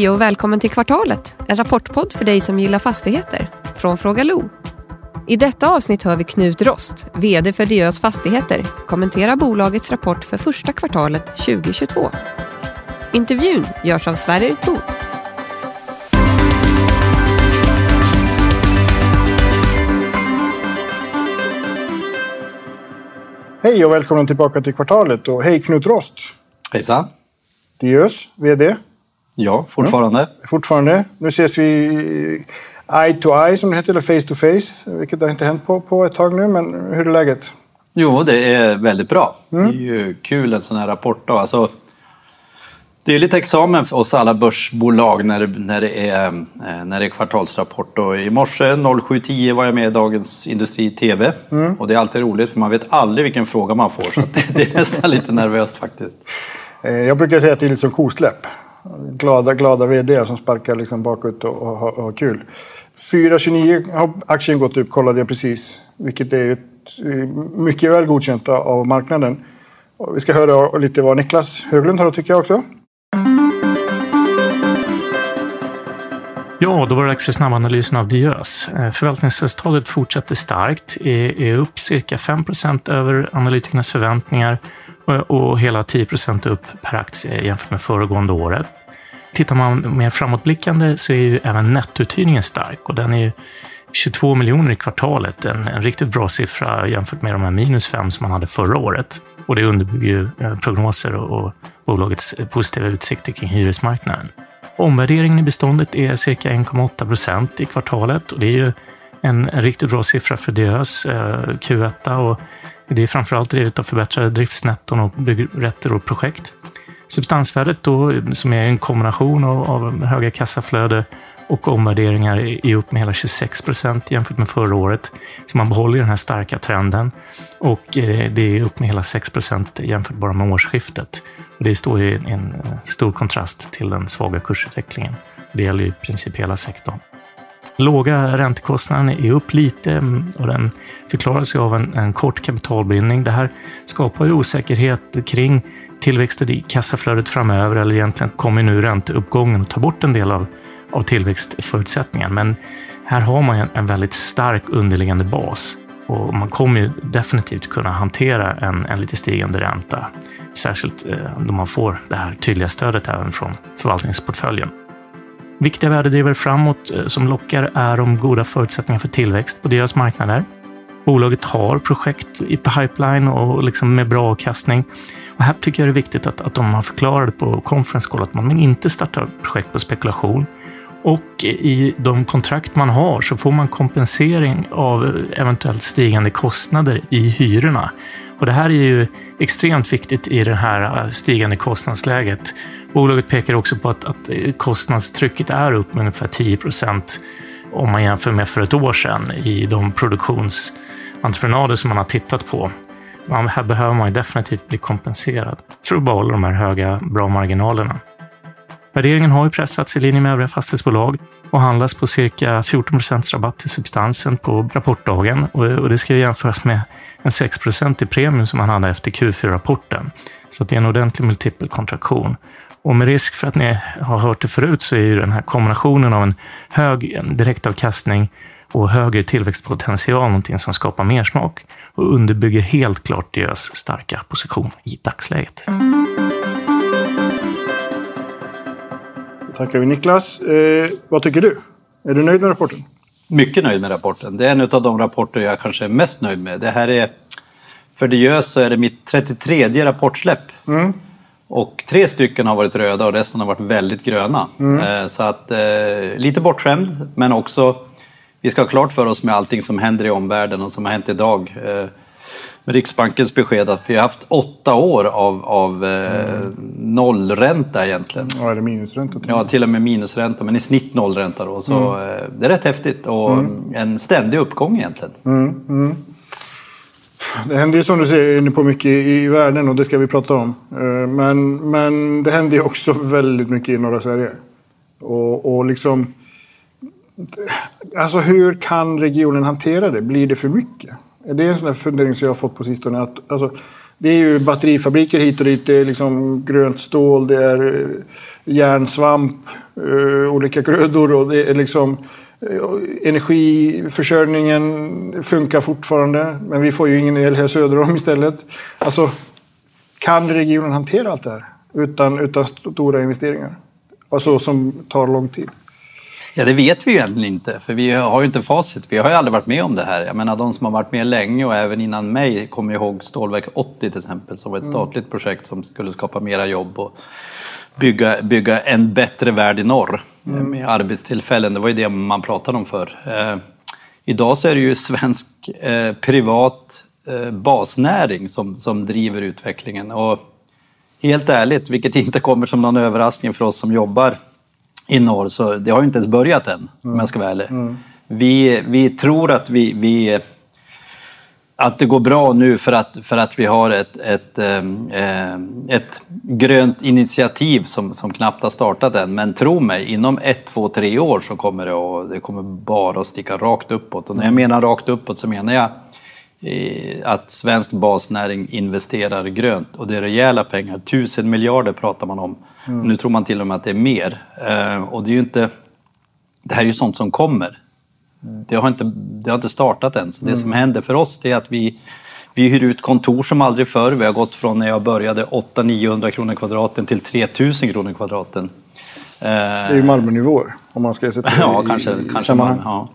Hej och välkommen till Kvartalet, en rapportpodd för dig som gillar fastigheter. Från Fråga Lo. I detta avsnitt hör vi Knut Rost, VD för Diös Fastigheter, kommentera bolagets rapport för första kvartalet 2022. Intervjun görs av Sverrir Thor. Hej och välkommen tillbaka till Kvartalet och hej Knut Rost. Hejsan. Diös, VD. Ja, fortfarande. Fortfarande. Nu ses vi eye to eye som det heter, eller face to face. Vilket har inte hänt på, på ett tag nu, men hur är läget? Jo, det är väldigt bra. Det är ju kul en sån här rapport. Då. Alltså, det är lite examen för oss alla börsbolag när det, när det, är, eh, när det är kvartalsrapport. Och I morse 07.10 var jag med i Dagens Industri TV. Och det är alltid roligt för man vet aldrig vilken fråga man får. Så det, det är nästan lite nervöst faktiskt. Eh, Jag brukar säga att det är lite som kosläpp. Glada, glada VD som sparkar liksom bakåt och, och, har- och har kul. 4,29 har aktien gått upp, kollade jag precis. Vilket är ett, eh, mycket väl godkänt av- marknaden. Och vi ska höra lite vad Niklas Höglund har att tycka också. Ja, då var det dags för snabbanalysen av Diös. Eh, förvaltningsresultatet fortsätter starkt, är, upp cirka 5% över analytikernas förväntningar Eh, och, hela 10 upp per aktie jämfört med föregående året. Tittar man mer framåtblickande så är ju även nettouthyrningen stark och den är ju 22 miljoner i kvartalet, en, en riktigt bra siffra jämfört med de här minus 5 som man hade förra året. Och det underbygger ju eh, prognoser och, och bolagets eh, positiva utsikter kring hyresmarknaden. Omvärderingen i beståndet är cirka 1,8 procent i kvartalet och det är ju en, en riktigt bra siffra för Diös eh, Q1 och det är framförallt drivet av förbättrade driftsnetton och byggrätter och projekt. Substansvärdet då, som är en kombination av, av höga kassaflöde och omvärderingar är upp med hela 26 procent jämfört med förra året. Så man behåller den här starka trenden och eh, det är upp med hela 6 procent jämfört bara med årsskiftet. Och det står i en stor kontrast till den svaga kursutvecklingen. Det gäller i princip hela sektorn. Låga räntekostnaden är upp lite mm, och den förklaras ju av en, en kort kapitalbindning. Det här skapar ju osäkerhet kring tillväxten i kassaflödet framöver eller egentligen kommer nu ränteuppgången att ta bort en del av, av tillväxtförutsättningarna. Men här har man ju en, en väldigt stark underliggande bas och man kommer ju definitivt kunna hantera en, en lite stigande ränta. Särskilt eh, då man får det här tydliga stödet även från förvaltningsportföljen. Viktiga värdedrivare framåt eh, som lockar är de goda förutsättningarna för tillväxt på deras marknader. Bolaget har projekt i pipeline och liksom med bra avkastning. Och här tycker jag det är viktigt att, att de har förklarat på conference call att man inte startar projekt på spekulation. Och i de kontrakt man har så får man kompensering av eventuellt stigande kostnader i hyrorna. Och det här är ju extremt viktigt i det här äh, stigande kostnadsläget. Bolaget pekar också på att, att eh, kostnadstrycket är upp med ungefär 10 procent om man jämför med för ett år sedan i de produktionsentreprenader som man har tittat på. Man, här behöver man ju definitivt bli kompenserad för att behålla de här höga, bra marginalerna. Värderingen har ju pressats i linje med övriga fastighetsbolag och handlas på cirka 14 procents rabatt till substansen på rapportdagen. Och det ska jämföras med en 6% i premium som man hade efter Q4-rapporten. Så att det är en ordentlig multipelkontraktion. Och med risk för att ni har hört det förut så är ju den här kombinationen av en hög direktavkastning och högre tillväxtpotential någonting som skapar mer smak och underbygger helt klart deras starka position i dagsläget. Tackar vi Niklas. Eh, vad tycker du? Är du nöjd med rapporten? Mycket nöjd med rapporten. Det är en av de rapporter jag kanske är mest nöjd med. Det här är, för Diös så är det mitt 33 rapportsläpp. Och tre stycken har varit röda och resten har varit väldigt gröna. Eh, Så att eh, lite bortskämd, men också vi ska ha klart för oss med allting som händer i omvärlden och som har hänt idag. Eh, Riksbankens besked att vi har haft åtta år av, av eh, nollränta egentligen. Ja, det minusränta? till? Ja, till och med minusränta, men i snitt nollränta då. Så eh, det är rätt häftigt och en ständig uppgång egentligen. Det händer ju som du säger inne på mycket i i världen och det ska vi prata om. Eh, Men, men det händer ju också väldigt mycket i norra Sverige. Och, och liksom... Alltså hur kan regionen hantera det? Blir det för mycket? Det är en sån där fundering som jag har fått på sistone. Att, alltså, det är ju batterifabriker hit och dit. Det är liksom grönt stål, det är eh, järnsvamp, eh, olika grödor och det är liksom eh, energiförsörjningen funkar fortfarande. Men vi får ju ingen el här söder om istället. Alltså, kan regionen hantera allt det här utan, utan stora investeringar? Alltså som tar lång tid. Ja, det vet vi ju egentligen inte, för vi har ju inte facit. Vi har ju aldrig varit med om det här. Jag menar, de som har varit med länge och även innan mig kommer ihåg Stålverk 80 till exempel, som var ett statligt projekt som skulle skapa mera jobb och bygga, bygga en bättre värld i norr mm. med arbetstillfällen. Det var ju det man pratade om för. Eh, idag så är det ju svensk eh, privat eh, basnäring som, som driver utvecklingen. Och helt ärligt, vilket inte kommer som någon överraskning för oss som jobbar i norr, så det har ju inte ens börjat än, mm. om jag ska vara ärlig. Mm. Vi, vi tror att vi, vi att det går bra nu för att, för att vi har ett, ett, eh, ett grönt initiativ som, som knappt har startat än. Men tro mig, inom ett, två, tre år så kommer det, att, det kommer bara att sticka rakt uppåt. Och när jag menar rakt uppåt så menar jag att svensk basnäring investerar grönt och det är rejäla pengar. Tusen miljarder pratar man om. Mm. Nu tror man till och med att det är mer. Eh, och det är inte... Det här är ju sånt som kommer. Det har inte, det har inte startat än. Så det mm. som händer för oss är att vi, vi hyr ut kontor som aldrig förr. Vi har gått från när jag började 800-900 kronor kvadraten till 3000 kronor kvadraten. Det är ju Malmönivåer om man ska sätta ja, kanske, i kanske sammanhang. ja.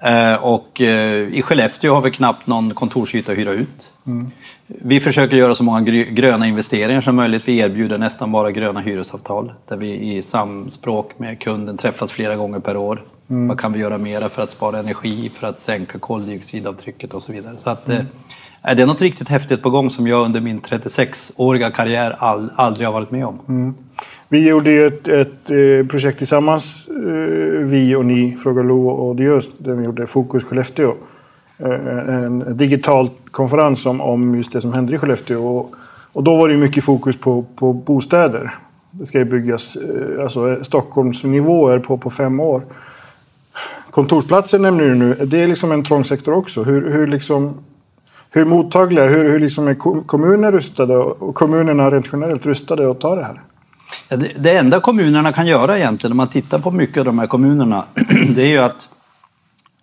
Eh, och eh, i Skellefteå har vi knappt någon kontorsyta att hyra ut. Mm. Vi försöker göra så många gröna investeringar som möjligt. Vi erbjuder nästan bara gröna hyresavtal där vi i samspråk med kunden träffas flera gånger per år. Mm. Vad kan vi göra mera för att spara energi, för att sänka koldioxidavtrycket och så vidare. Så att, mm. eh, det är något riktigt häftigt på gång som jag under min 36-åriga karriär all, aldrig har varit med om. Mm. Vi gjorde ju ett, ett eh, projekt tillsammans, eh, vi och ni, Fråga Lo och Diös, där vi gjorde Fokus Skellefteå. Eh, en digital konferens om, om just det som händer i Skellefteå. Och, och då var det mycket fokus på, på bostäder. Det ska ju byggas eh, alltså, eh, Stockholmsnivåer på, på fem år. Kontorsplatser nämner du nu. Det är liksom en trång sektor också. Hur, hur, liksom, hur mottagliga, hur, hur liksom är kommuner rustade och kommunerna rent generellt rustade att ta det här? Det enda kommunerna kan göra egentligen, om man tittar på mycket av de här kommunerna, det är ju att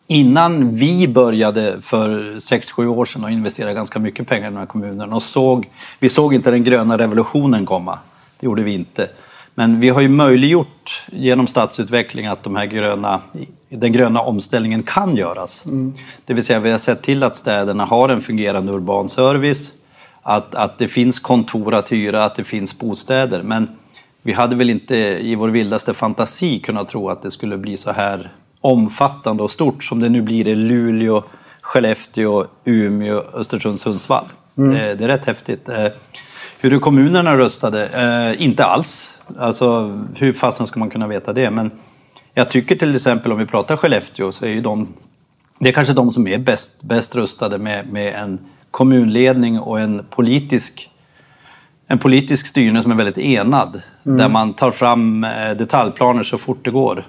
innan vi började för 6-7 år sedan och investerade ganska mycket pengar i de här kommunerna och såg, vi såg inte den gröna revolutionen komma. Det gjorde vi inte. Men vi har ju möjliggjort genom stadsutveckling att de här gröna, den gröna omställningen kan göras. Mm. Det vill säga vi har sett till att städerna har en fungerande urban service, att, att det finns kontor att hyra, att det finns bostäder. Men vi hade väl inte i vår vildaste fantasi kunnat tro att det skulle bli så här omfattande och stort som det nu blir i Luleå, Skellefteå, Umeå, Östersund, Sundsvall. Mm. Det, det, är rätt häftigt. Eh, hur kommunerna röstade? Eh, inte alls. Alltså, hur fasen ska man kunna veta det? Men jag tycker till exempel om vi pratar Skellefteå så är ju de, det är kanske de som är bäst, bäst rustade med, med en kommunledning och en politisk en politisk styrning som är väldigt enad. Mm. Där man tar fram eh, detaljplaner så fort det går.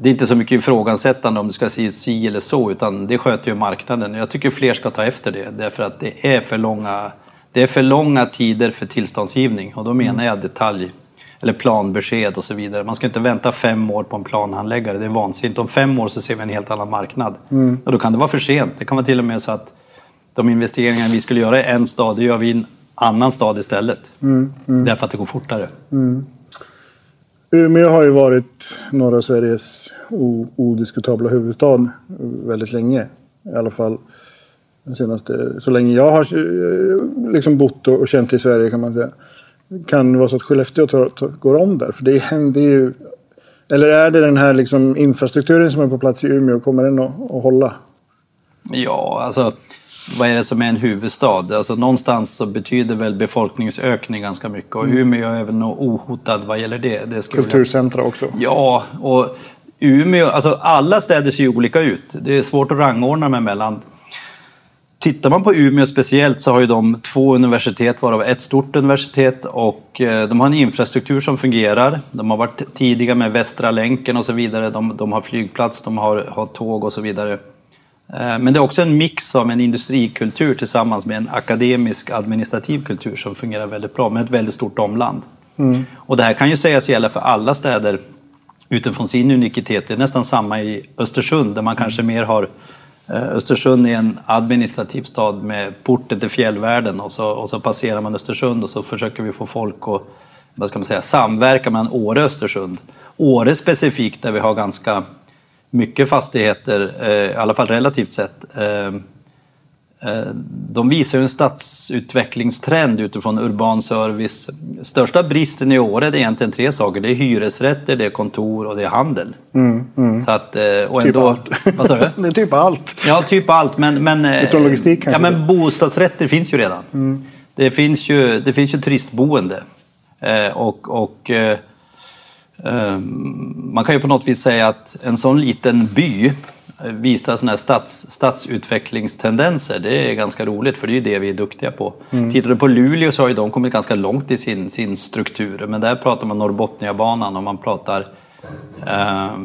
Det är inte så mycket ifrågasättande om det ska se ut si eller så, utan det sköter ju marknaden. Jag tycker fler ska ta efter det, därför att det är för långa, det är för långa tider för tillståndsgivning. Och då menar jag detalj eller planbesked och så vidare. Man ska inte vänta fem år på en planhandläggare, det är vansinnigt. Om fem år så ser vi en helt annan marknad. Mm. Och då kan det vara för sent. Det kan vara till och med så att de investeringar vi skulle göra i en stad, det gör vi i en annan stad istället. Mm, mm. Därför att det går fortare. Mm. Umeå har ju varit norra Sveriges odiskutabla huvudstad väldigt länge. I alla fall senaste, så länge jag har eh, liksom bott och känt i Sverige kan man säga. Kan det vara så att Skellefteå tar, tar, går om där? För det händer ju... Eller är det den här liksom infrastrukturen som är på plats i Umeå, kommer den att, att hålla? Ja, alltså vad är det som är en huvudstad? Alltså någonstans så betyder väl befolkningsökning ganska mycket och mm. Umeå är väl nog ohotad vad gäller det. det Kulturcentra jag... också. Ja, och Umeå, alltså alla städer ser ju olika ut. Det är svårt att rangordna med mellan. Tittar man på Umeå speciellt så har ju de två universitet, varav ett stort universitet och eh, de har en infrastruktur som fungerar. De har varit tidiga med Västra länken och så vidare. De, de har flygplats, de har, har tåg och så vidare. Eh, Men det är också en mix av en industrikultur tillsammans med en akademisk administrativ kultur som fungerar väldigt bra med ett väldigt stort omland. Och det här kan ju sägas gälla för alla städer utifrån sin unikitet. Det är nästan samma i Östersund där man kanske mer har eh, Östersund är en administrativ stad med porten till fjällvärlden och så, och så passerar man Östersund och så försöker vi få folk att vad ska man säga, samverka mellan Åre och Östersund. Åre specifikt där vi har ganska mycket fastigheter, eh, i alla fall relativt sett. Eh, eh, De visar ju en stadsutvecklingstrend utifrån urban service. Största bristen i Åre är egentligen tre saker. Det är hyresrätter, det är kontor och det är handel. Så att, och Typ ändå, allt. Vad sa du? Det är typ allt. Ja, typ allt. Men, men, logistik ja, men bostadsrätter finns ju redan. Det, finns ju, det finns ju turistboende. Och, och, man kan ju på något vis säga att en sån liten by eh, visar såna här stads, stadsutvecklingstendenser. Det är ganska roligt för det är ju det vi är duktiga på. Tittar du på Luleå så har ju de kommit ganska långt i sin, sin struktur. Men där pratar man Norrbotniabanan och man pratar eh,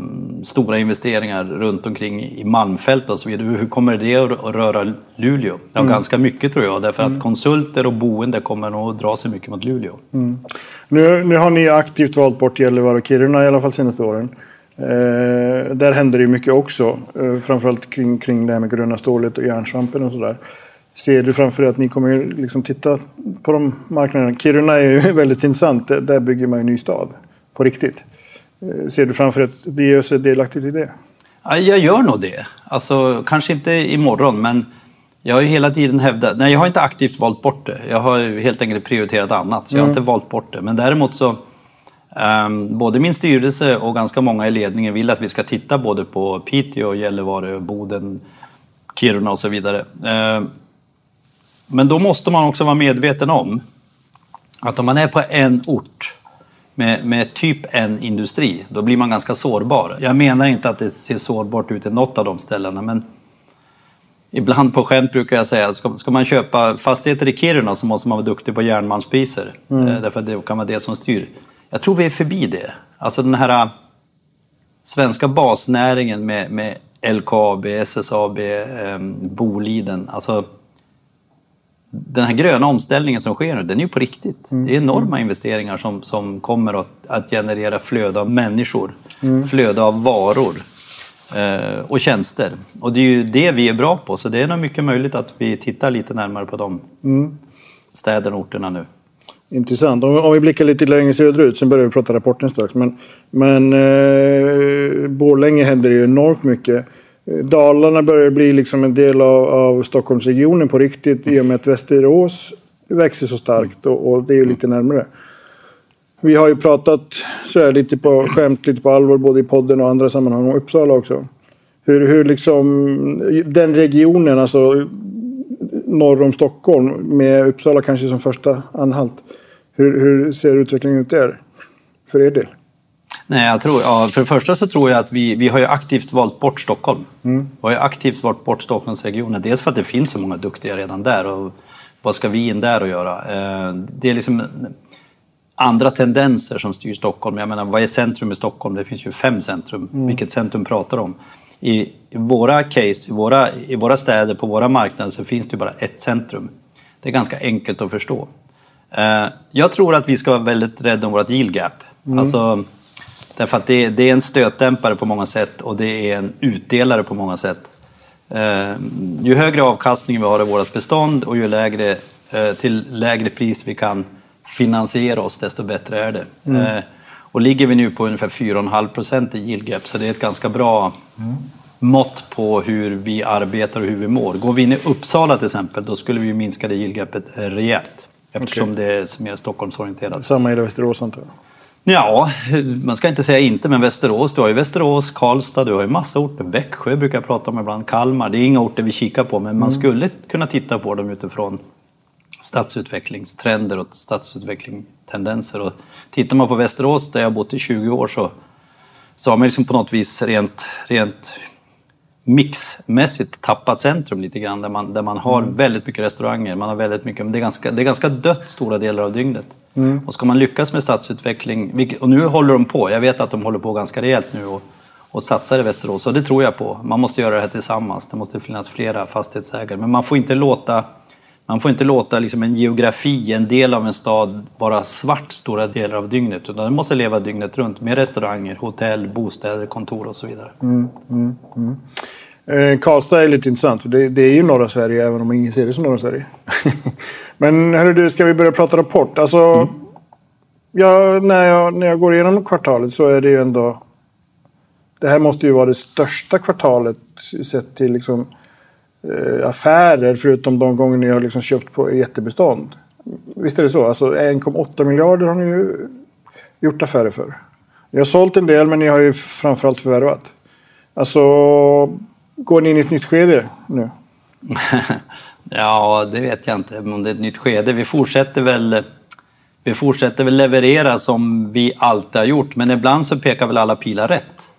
stora investeringar runt omkring i Malmfält och så vidare. Hur kommer det att röra Luleå? Ja, ganska mycket tror jag. Därför att konsulter och boende kommer nog att dra sig mycket mot Luleå. Nu, nu har ni aktivt valt bort Gällivare och Kiruna i alla fall senaste åren. Eh, där händer det ju mycket också. Eh, framförallt kring, kring det här med gröna stålet och järnsvampen och sådär. Ser du framför dig att ni kommer liksom titta på de marknaderna? Kiruna är ju väldigt intressant. Där- bygger man ju ny stad. På riktigt. Eh, ser du framför dig att Diös är delaktigt i det? Ja, jag gör nog det. Alltså, kanske inte imorgon, men jag har hela tiden hävdat... Nej, jag har inte aktivt valt bort det. Jag har helt enkelt prioriterat annat, så jag har inte valt bort det. Men däremot så... ehm, både min styrelse och ganska många i ledningen vill att vi ska titta både på Piteå, Gällivare, Boden, Kiruna och så vidare. Ehm, men då måste man också vara medveten om att om man är på en ort med, med typ en industri, då blir man ganska sårbar. Jag menar inte att det ser sårbart ut i något av de ställena, men ibland på skämt brukar jag säga att ska, ska man köpa fastigheter i Kiruna så måste man vara duktig på järnmalmspriser. Eh, därför att det kan vara det som styr. Jag tror vi är förbi det. Alltså den här äh, svenska basnäringen med, med LKAB, SSAB, eh, Boliden. Alltså, den här gröna omställningen som sker nu, den är ju på riktigt. Det är enorma investeringar som, som kommer att, att generera flöde av människor, flöde av varor eh, och tjänster. Och det är ju det vi är bra på, så det är nog mycket möjligt att vi tittar lite närmare på de städerna och orterna nu. Intressant. Om, om vi blickar lite längre söderut, sen börjar vi prata rapporten strax. Men, men eh, Borlänge händer ju enormt mycket. Eh, Dalarna börjar bli liksom en del av, av Stockholmsregionen på riktigt i och med att Västerås växer så starkt och, och det är ju lite närmare. Vi har ju pratat så här, lite på skämt, lite på allvar både i podden och andra sammanhang om Uppsala också. Hur, hur liksom den regionen, alltså norr om Stockholm med Uppsala kanske som första anhalt. Hur, hur ser utvecklingen ut där för er del? Nej, jag tror, ja, för det första så tror jag att vi, vi har ju aktivt valt bort Stockholm. Vi har ju aktivt valt bort Stockholmsregionen. Dels för att det finns så många duktiga redan där och vad ska vi in där och göra? Eh, Det är liksom andra tendenser som styr Stockholm. Jag menar, vad är centrum i Stockholm? Det finns ju fem centrum. Vilket centrum pratar om? I, våra case, i våra, i våra städer, på våra marknader så finns det bara ett centrum. Det är ganska enkelt att förstå. Eh, Jag tror att vi ska vara väldigt rädda om vårt yield gap. Alltså, därför att det, det är en stötdämpare på många sätt och det är en utdelare på många sätt. Eh, ju högre avkastning vi har i vårt bestånd och ju lägre, eh, till lägre pris vi kan finansiera oss, desto bättre är det. Eh, och ligger vi nu på ungefär 4,5 procent i yield gap så det är ett ganska bra mått på hur vi arbetar och hur vi mår. Går vi in i Uppsala till exempel, då skulle vi minska det yield gapet rejält. Eftersom det är mer Stockholmsorienterat. Samma i Västerås antar jag. Ja, man ska inte säga inte, men Västerås. Du har ju Västerås, Karlstad, du har ju massa orter. Växjö brukar jag prata om ibland, Kalmar. Det är inga orter vi kikar på, men man skulle kunna titta på dem utifrån stadsutvecklingstrender och stadsutvecklingstendenser. Och tittar man på Västerås, där jag bott i 20 år, så, så har man liksom på något vis rent, rent mixmässigt tappat centrum lite grann. Där man, där man har väldigt mycket restauranger, man har väldigt mycket, men det är ganska, det är ganska dött stora delar av dygnet. Och ska man lyckas med stadsutveckling, och nu håller de på, jag vet att de håller på ganska rejält nu och, och satsar i Västerås. Och det tror jag på. Man måste göra det här tillsammans. Det måste finnas flera fastighetsägare. Men man får inte låta, man får inte låta liksom en geografi, en del av en stad, vara svart stora delar av dygnet. Utan den måste leva dygnet runt med restauranger, hotell, bostäder, kontor och så vidare. Eh, Karlstad är lite intressant, för det, det är ju norra Sverige, även om ingen ser det som norra Sverige. Men hörru du, ska vi börja prata rapport? Alltså, ja, när, jag, när jag går igenom kvartalet så är det ju ändå... Det här måste ju vara det största kvartalet sett till liksom, eh, affärer, förutom de gånger ni har liksom köpt på jättebestånd. Visst är det så? Alltså 1,8 miljarder har ni ju gjort affärer för. Ni har sålt en del, men ni har ju framförallt förvärvat. Alltså, går ni in i ett nytt skede nu? Ja, det vet jag inte om det är ett nytt skede. Vi fortsätter väl, vi fortsätter väl leverera som vi alltid har gjort, men ibland så pekar väl alla pilar rätt.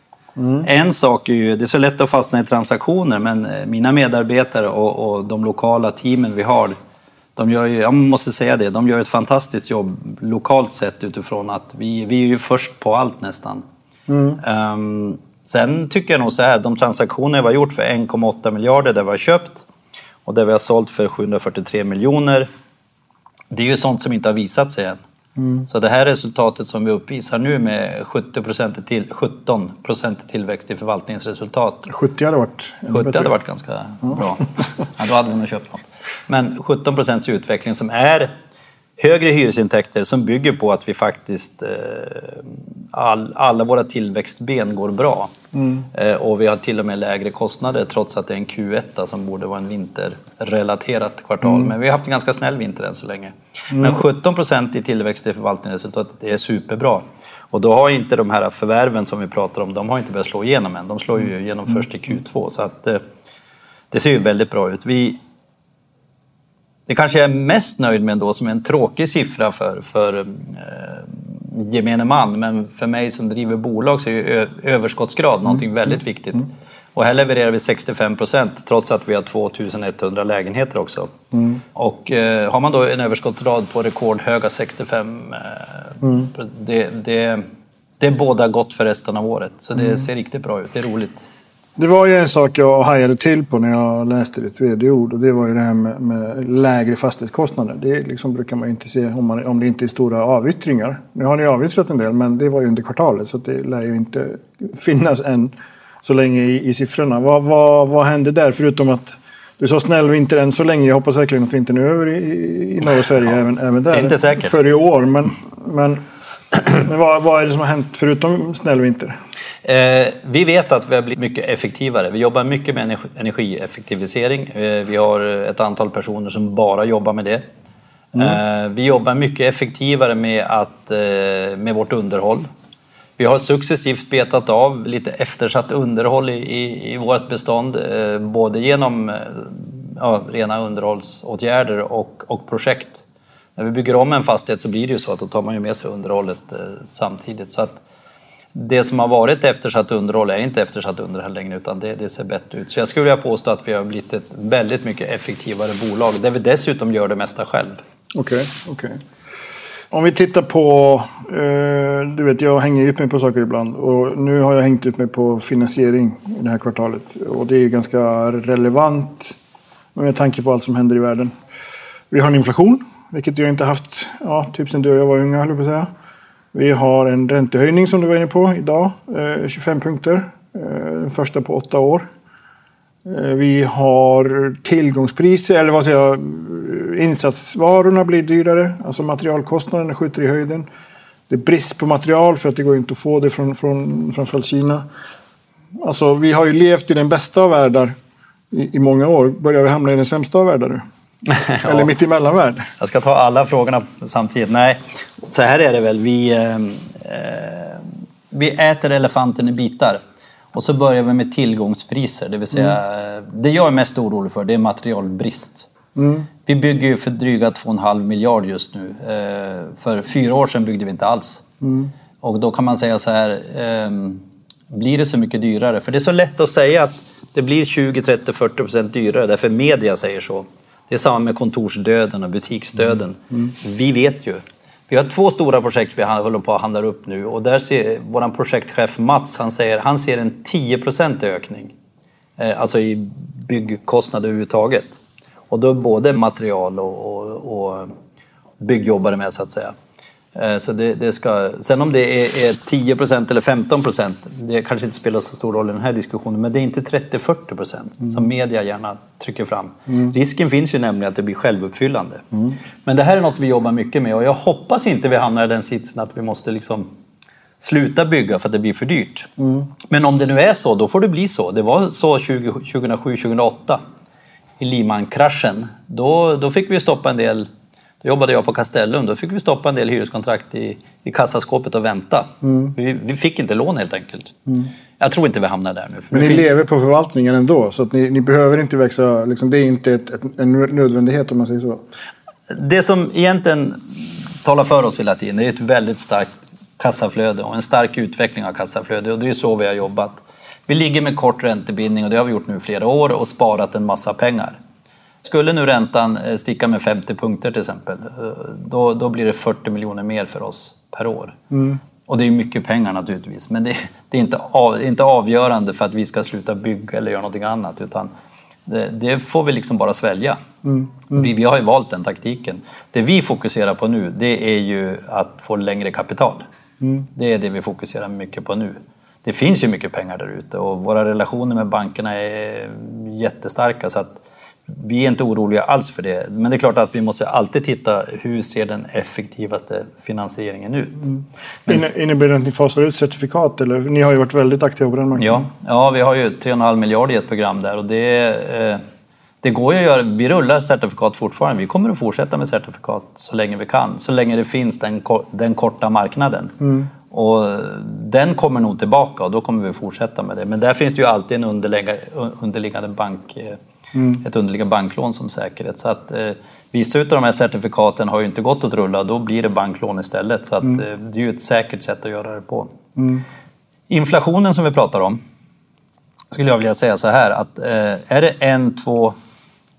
En sak är ju, det är så lätt att fastna i transaktioner, men eh, mina medarbetare och, och de lokala teamen vi har, de gör ju, jag måste säga det, de gör ett fantastiskt jobb lokalt sett utifrån att vi, vi är ju först på allt nästan. Ehm, sen tycker jag nog så här, de transaktioner vi har gjort för 1,8 miljarder där vi har köpt och där vi har sålt för 743 miljoner. Det är ju sånt som inte har visat sig än. Så det här resultatet som vi uppvisar nu med 70 till, 17 procent tillväxt i förvaltningsresultat 70 hade varit... ännu 70 bättre. hade varit ganska bra. Ja, då hade vi nog köpt något. Men 17 procents utveckling som är högre hyresintäkter som bygger på att vi faktiskt eh, all, alla våra tillväxtben går bra. Eh, och vi har till och med lägre kostnader trots att det är en Q1 som borde vara en vinterrelaterat kvartal. Men vi har haft en ganska snäll vinter än så länge. Men 17 procent i tillväxt i förvaltningsresultatet är superbra. Och då har inte de här förvärven som vi pratar om, de har inte börjat slå igenom än. De slår ju igenom först i Q2. Så att, eh, det ser ju väldigt bra ut. Vi, det kanske jag är mest nöjd med ändå, som en tråkig siffra för, för eh, gemene man, men för mig som driver bolag så är överskottsgrad någonting väldigt viktigt. Och här levererar vi 65 procent trots att vi har 2100 lägenheter också. Och eh, har man då en överskottsgrad på rekordhöga 65, eh, det, det, det båda gott för resten av året. Så det ser riktigt bra ut, det är roligt. Det var ju en sak jag hajade till på när jag läste ditt vd-ord och det var ju det här med, med lägre fastighetskostnader. Det liksom brukar man ju inte se om, man, om det inte är stora avyttringar. Nu har ni avyttrat en del men det var ju under kvartalet så det lär ju inte finnas än så länge i, i siffrorna. Vad, vad, vad hände där förutom att du sa snäll vinter än så länge. Jag hoppas verkligen att vintern är över i, i norra Sverige även, även där. Inte säkert. För i år. Men, men, men vad, vad är det som har hänt förutom snäll vinter? Eh, vi vet att vi har blivit mycket effektivare. Vi jobbar mycket med energi- energieffektivisering. Eh, vi har ett antal personer som bara jobbar med det. Eh, vi jobbar mycket effektivare med, att, med vårt underhåll. Vi har successivt betat av lite eftersatt underhåll i, i, i vårt bestånd, både genom ja, rena underhållsåtgärder och, och projekt. När vi bygger om en fastighet så blir det ju så att då tar man ju med sig underhållet samtidigt. Så att det som har varit eftersatt underhåll är inte eftersatt underhåll längre utan det, det ser bättre ut. Så jag skulle vilja påstå att vi har blivit ett väldigt mycket effektivare bolag där vi dessutom gör det mesta själv. Okej, okej. Om vi tittar på... Eh, du vet, jag hänger ut mig på saker ibland. Och nu har jag hängt ut mig på finansiering i det här kvartalet. Och det är ju ganska relevant med tanke på allt som händer i världen. Vi har en inflation, vilket jag inte haft ja, typ sedan du och jag var unga, höll jag på att säga. Vi har en räntehöjning som du var inne på idag, eh, 25 punkter. Eh, den första på åtta år. Eh, vi har tillgångspriser, eller vad säger jag, insatsvarorna blir dyrare. Alltså materialkostnaderna skjuter i höjden. Det är brist på material för att det går inte att få det från, från framförallt Kina. Alltså, vi har ju levt i den bästa av världar i, i många år. Börjar vi hamna i den sämsta av världar nu? Eller mitt emellan värld? Jag ska ta alla frågorna samtidigt. Nej, så här är det väl. Vi, eh, eh, vi äter elefanten i bitar. Och så börjar vi med tillgångspriser. Det vill säga, eh, det jag är mest orolig för det är materialbrist. Vi bygger ju för dryga 2,5 miljard just nu. Eh, för fyra år sedan byggde vi inte alls. Och då kan man säga så här, ehm, blir det så mycket dyrare? För det är så lätt att säga att det blir 20, 30, 40 procent dyrare därför media säger så. Det är samma med kontorsdöden och butiksdöden. Vi vet ju. Vi har två stora projekt vi håller på att handla upp nu och där ser vår projektchef Mats, han säger han ser en 10% ökning. Eh, alltså i byggkostnader överhuvudtaget. Och då både material och, och, och byggjobbare med så att säga. Eh, så det, det, ska, sen om det är, är 10% eller 15% det kanske inte spelar så stor roll i den här diskussionen, men det är inte 30-40 procent mm. som media gärna trycker fram. Mm. Risken finns ju nämligen att det blir självuppfyllande. Mm. Men det här är något vi jobbar mycket med och jag hoppas inte vi hamnar i den sitsen att vi måste liksom sluta bygga för att det blir för dyrt. Mm. Men om det nu är så, då får det bli så. Det var så 2007-2008 i Lehman-kraschen. Då, då fick vi stoppa en del då jobbade jag på Castellum. Då fick vi stoppa en del hyreskontrakt i, i kassaskåpet och vänta. Mm. Vi, vi, fick inte lån helt enkelt. Mm. Jag tror inte vi hamnar där nu. Men ni finns... lever på förvaltningen ändå, så att ni, ni behöver inte växa. Liksom, det är inte ett, ett, en nödvändighet om man säger så. Det som egentligen talar för oss hela tiden är ett väldigt starkt kassaflöde och en stark utveckling av kassaflöde. Och det är så vi har jobbat. Vi ligger med kort räntebindning och det har vi gjort nu i flera år och sparat en massa pengar. Skulle nu räntan eh, sticka med 50 punkter till exempel, eh, då, då blir det 40 miljoner mer för oss per år. Mm. Och det är mycket pengar naturligtvis, men det, det är inte, av, inte avgörande för att vi ska sluta bygga eller göra någonting annat, utan det, det får vi liksom bara svälja. Mm. Mm. Vi, vi, har ju valt den taktiken. Det vi fokuserar på nu, det är ju att få längre kapital. Mm. Det är det vi fokuserar mycket på nu. Det finns ju mycket pengar där ute och våra relationer med bankerna är jättestarka så att vi är inte oroliga alls för det. Men det är klart att vi måste alltid titta hur ser den effektivaste finansieringen ut. Mm. Men, Innebär det att ni fasar ut certifikat? Eller? Ni har ju varit väldigt aktiva på den marknaden. Ja, ja vi har ju 3,5 miljarder i ett program där och det, eh, det går ju att göra. Vi rullar certifikat fortfarande. Vi kommer att fortsätta med certifikat så länge vi kan. Så länge det finns den, den korta marknaden. Mm. Och den kommer nog tillbaka och då kommer vi fortsätta med det. Men där finns det ju alltid en underliggande bank eh, mm. ett underliggande banklån som säkerhet. Så att, eh, vissa av de här certifikaten har ju inte gått att rulla, då blir det banklån istället. Så att, mm. eh, det är ju ett säkert sätt att göra det på. Mm. Inflationen som vi pratar om, skulle jag vilja säga så här att eh, är det en, två,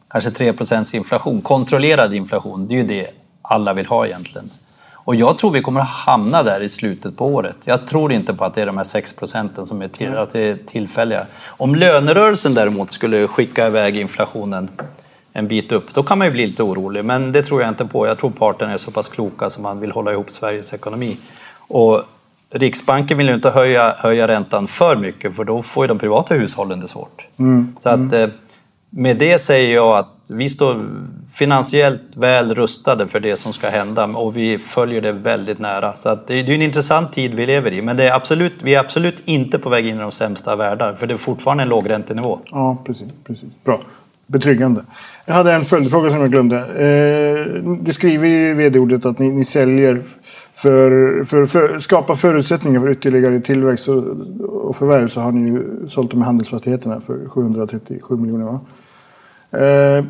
kanske tre procents inflation, kontrollerad inflation, det är ju det alla vill ha egentligen. Och jag tror vi kommer att hamna där i slutet på året. Jag tror inte på att det är de här 6 procenten som är, till, att det är tillfälliga. Om lönerörelsen däremot skulle skicka iväg inflationen en bit upp, då kan man ju bli lite orolig. Men det tror jag inte på. Jag tror parterna är så pass kloka som man vill hålla ihop Sveriges ekonomi. Och Riksbanken vill ju inte höja, höja räntan för mycket för då får ju de privata hushållen det svårt. Mm. Så att, mm. Med det säger jag att vi står finansiellt väl rustade för det som ska hända och vi följer det väldigt nära. Så att det är en intressant tid vi lever i, men det är absolut, vi är absolut inte på väg in i de sämsta världar, för det är fortfarande en lågräntenivå. Ja, precis. precis. Bra. Betryggande. Jag hade en följdfråga som jag glömde. Eh, du skriver i vd-ordet att ni, ni säljer för, för, för skapa förutsättningar för ytterligare tillväxt och, och förvärv så har ni ju sålt de här handelsfastigheterna för 737 miljoner. Va? Eh,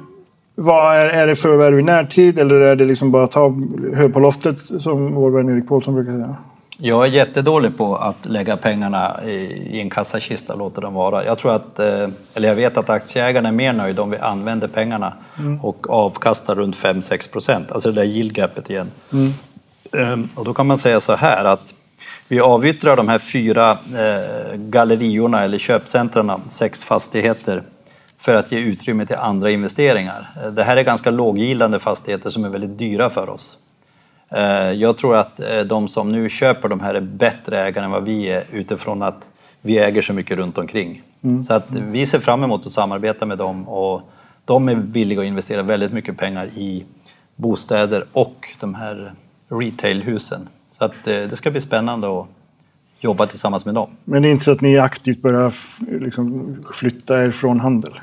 vad är, är det förvärv i närtid eller är det liksom bara ta hö på loftet som vår vän Erik Paulsson brukar säga? Jag är jättedålig på att lägga pengarna i en kassakista och låta dem vara. Jag tror att, eh, eller jag vet att aktieägarna är mer nöjda om vi använder pengarna mm. och avkastar runt 5-6 procent, alltså det där yield gapet igen. Mm. Ehm, och då kan man säga så här att vi avyttrar de här fyra eh, galleriorna eller köpcentren, sex fastigheter för att ge utrymme till andra investeringar. Det här är ganska låggildande fastigheter som är väldigt dyra för oss. Eh, jag tror att eh, de som nu köper de här är bättre ägare än vad vi är utifrån att vi äger så mycket runt omkring. Mm. Så att vi ser fram emot att samarbeta med dem och de är villiga att investera väldigt mycket pengar i bostäder och de här retailhusen. Så att eh, det ska bli spännande att jobba tillsammans med dem. Men det är inte så att ni aktivt börjar liksom flytta er från handel?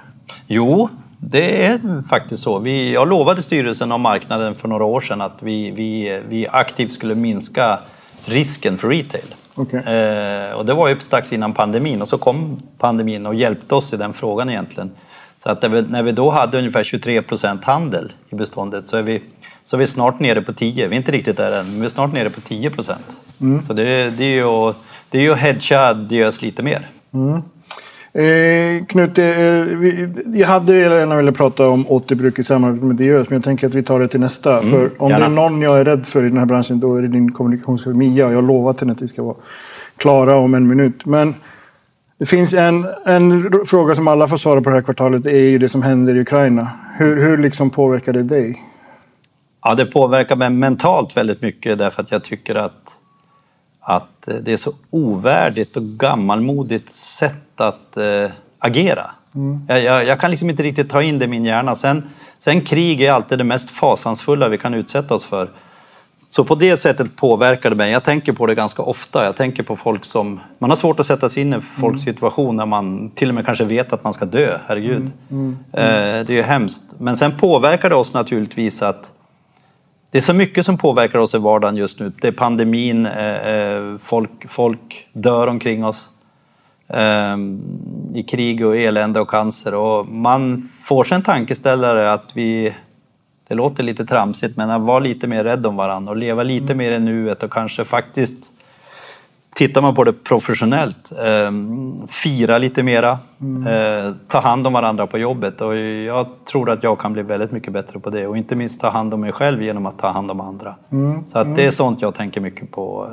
Jo, det är faktiskt så. Vi, jag lovade styrelsen och marknaden för några år sedan att vi, vi, vi aktivt skulle minska risken för retail. Okay. Eh, och det var ju strax innan pandemin och så kom pandemin och hjälpte oss i den frågan egentligen. Så att när vi då hade ungefär 23 procent handel i beståndet så är, vi, så är vi snart nere på 10. Vi är inte riktigt där än, men vi är snart nere på 10 procent. Mm. Så det, det, är ju, det är ju att hedga Diös lite mer. Mm. Eh, Knut, eh, vi, jag hade gärna velat prata om återbruk i samarbete med Diös, men jag tänker att vi tar det till nästa. Mm, För om gärna. det är någon jag är rädd för i den här branschen, då är det din kommunikationschef Mia. Jag har lovat henne att vi ska vara klara om en minut. Men det finns en, en fråga som alla får svara på det här kvartalet. Det är ju det som händer i Ukraina. Hur, hur liksom påverkar det dig? Ja, det påverkar mig mentalt väldigt mycket därför att jag tycker att, att det är så ovärdigt och gammalmodigt sätt att eh, agera. Jag, jag, jag kan liksom inte riktigt ta in det i min hjärna. Sen, sen krig är alltid det mest fasansfulla vi kan utsätta oss för. Så på det sättet påverkar det mig. Jag tänker på det ganska ofta. Jag tänker på folk som... Man har svårt att sätta sig in i folks situation när man till och med kanske vet att man ska dö. Herregud. Eh, det är ju hemskt. Men sen påverkar det oss naturligtvis att det är så mycket som påverkar oss i vardagen just nu. Det är pandemin, eh, eh, folk, folk dör omkring oss i krig och elände och cancer. Och man får sig en tankeställare att vi, det låter lite tramsigt, men att vara lite mer rädd om varandra och leva lite mer i nuet och kanske faktiskt Tittar man på det professionellt, eh, fira lite mera, eh, ta hand om varandra på jobbet. Och jag tror att jag kan bli väldigt mycket bättre på det. Och inte minst ta hand om mig själv genom att ta hand om andra. Så att det är sånt jag tänker mycket på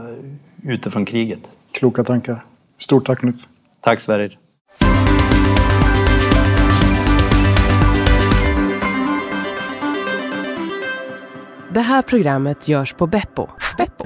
eh, utifrån kriget. Kloka tankar. Stort tack Knut. Tack Sverrir. Det här programmet görs på Beppo. Beppo.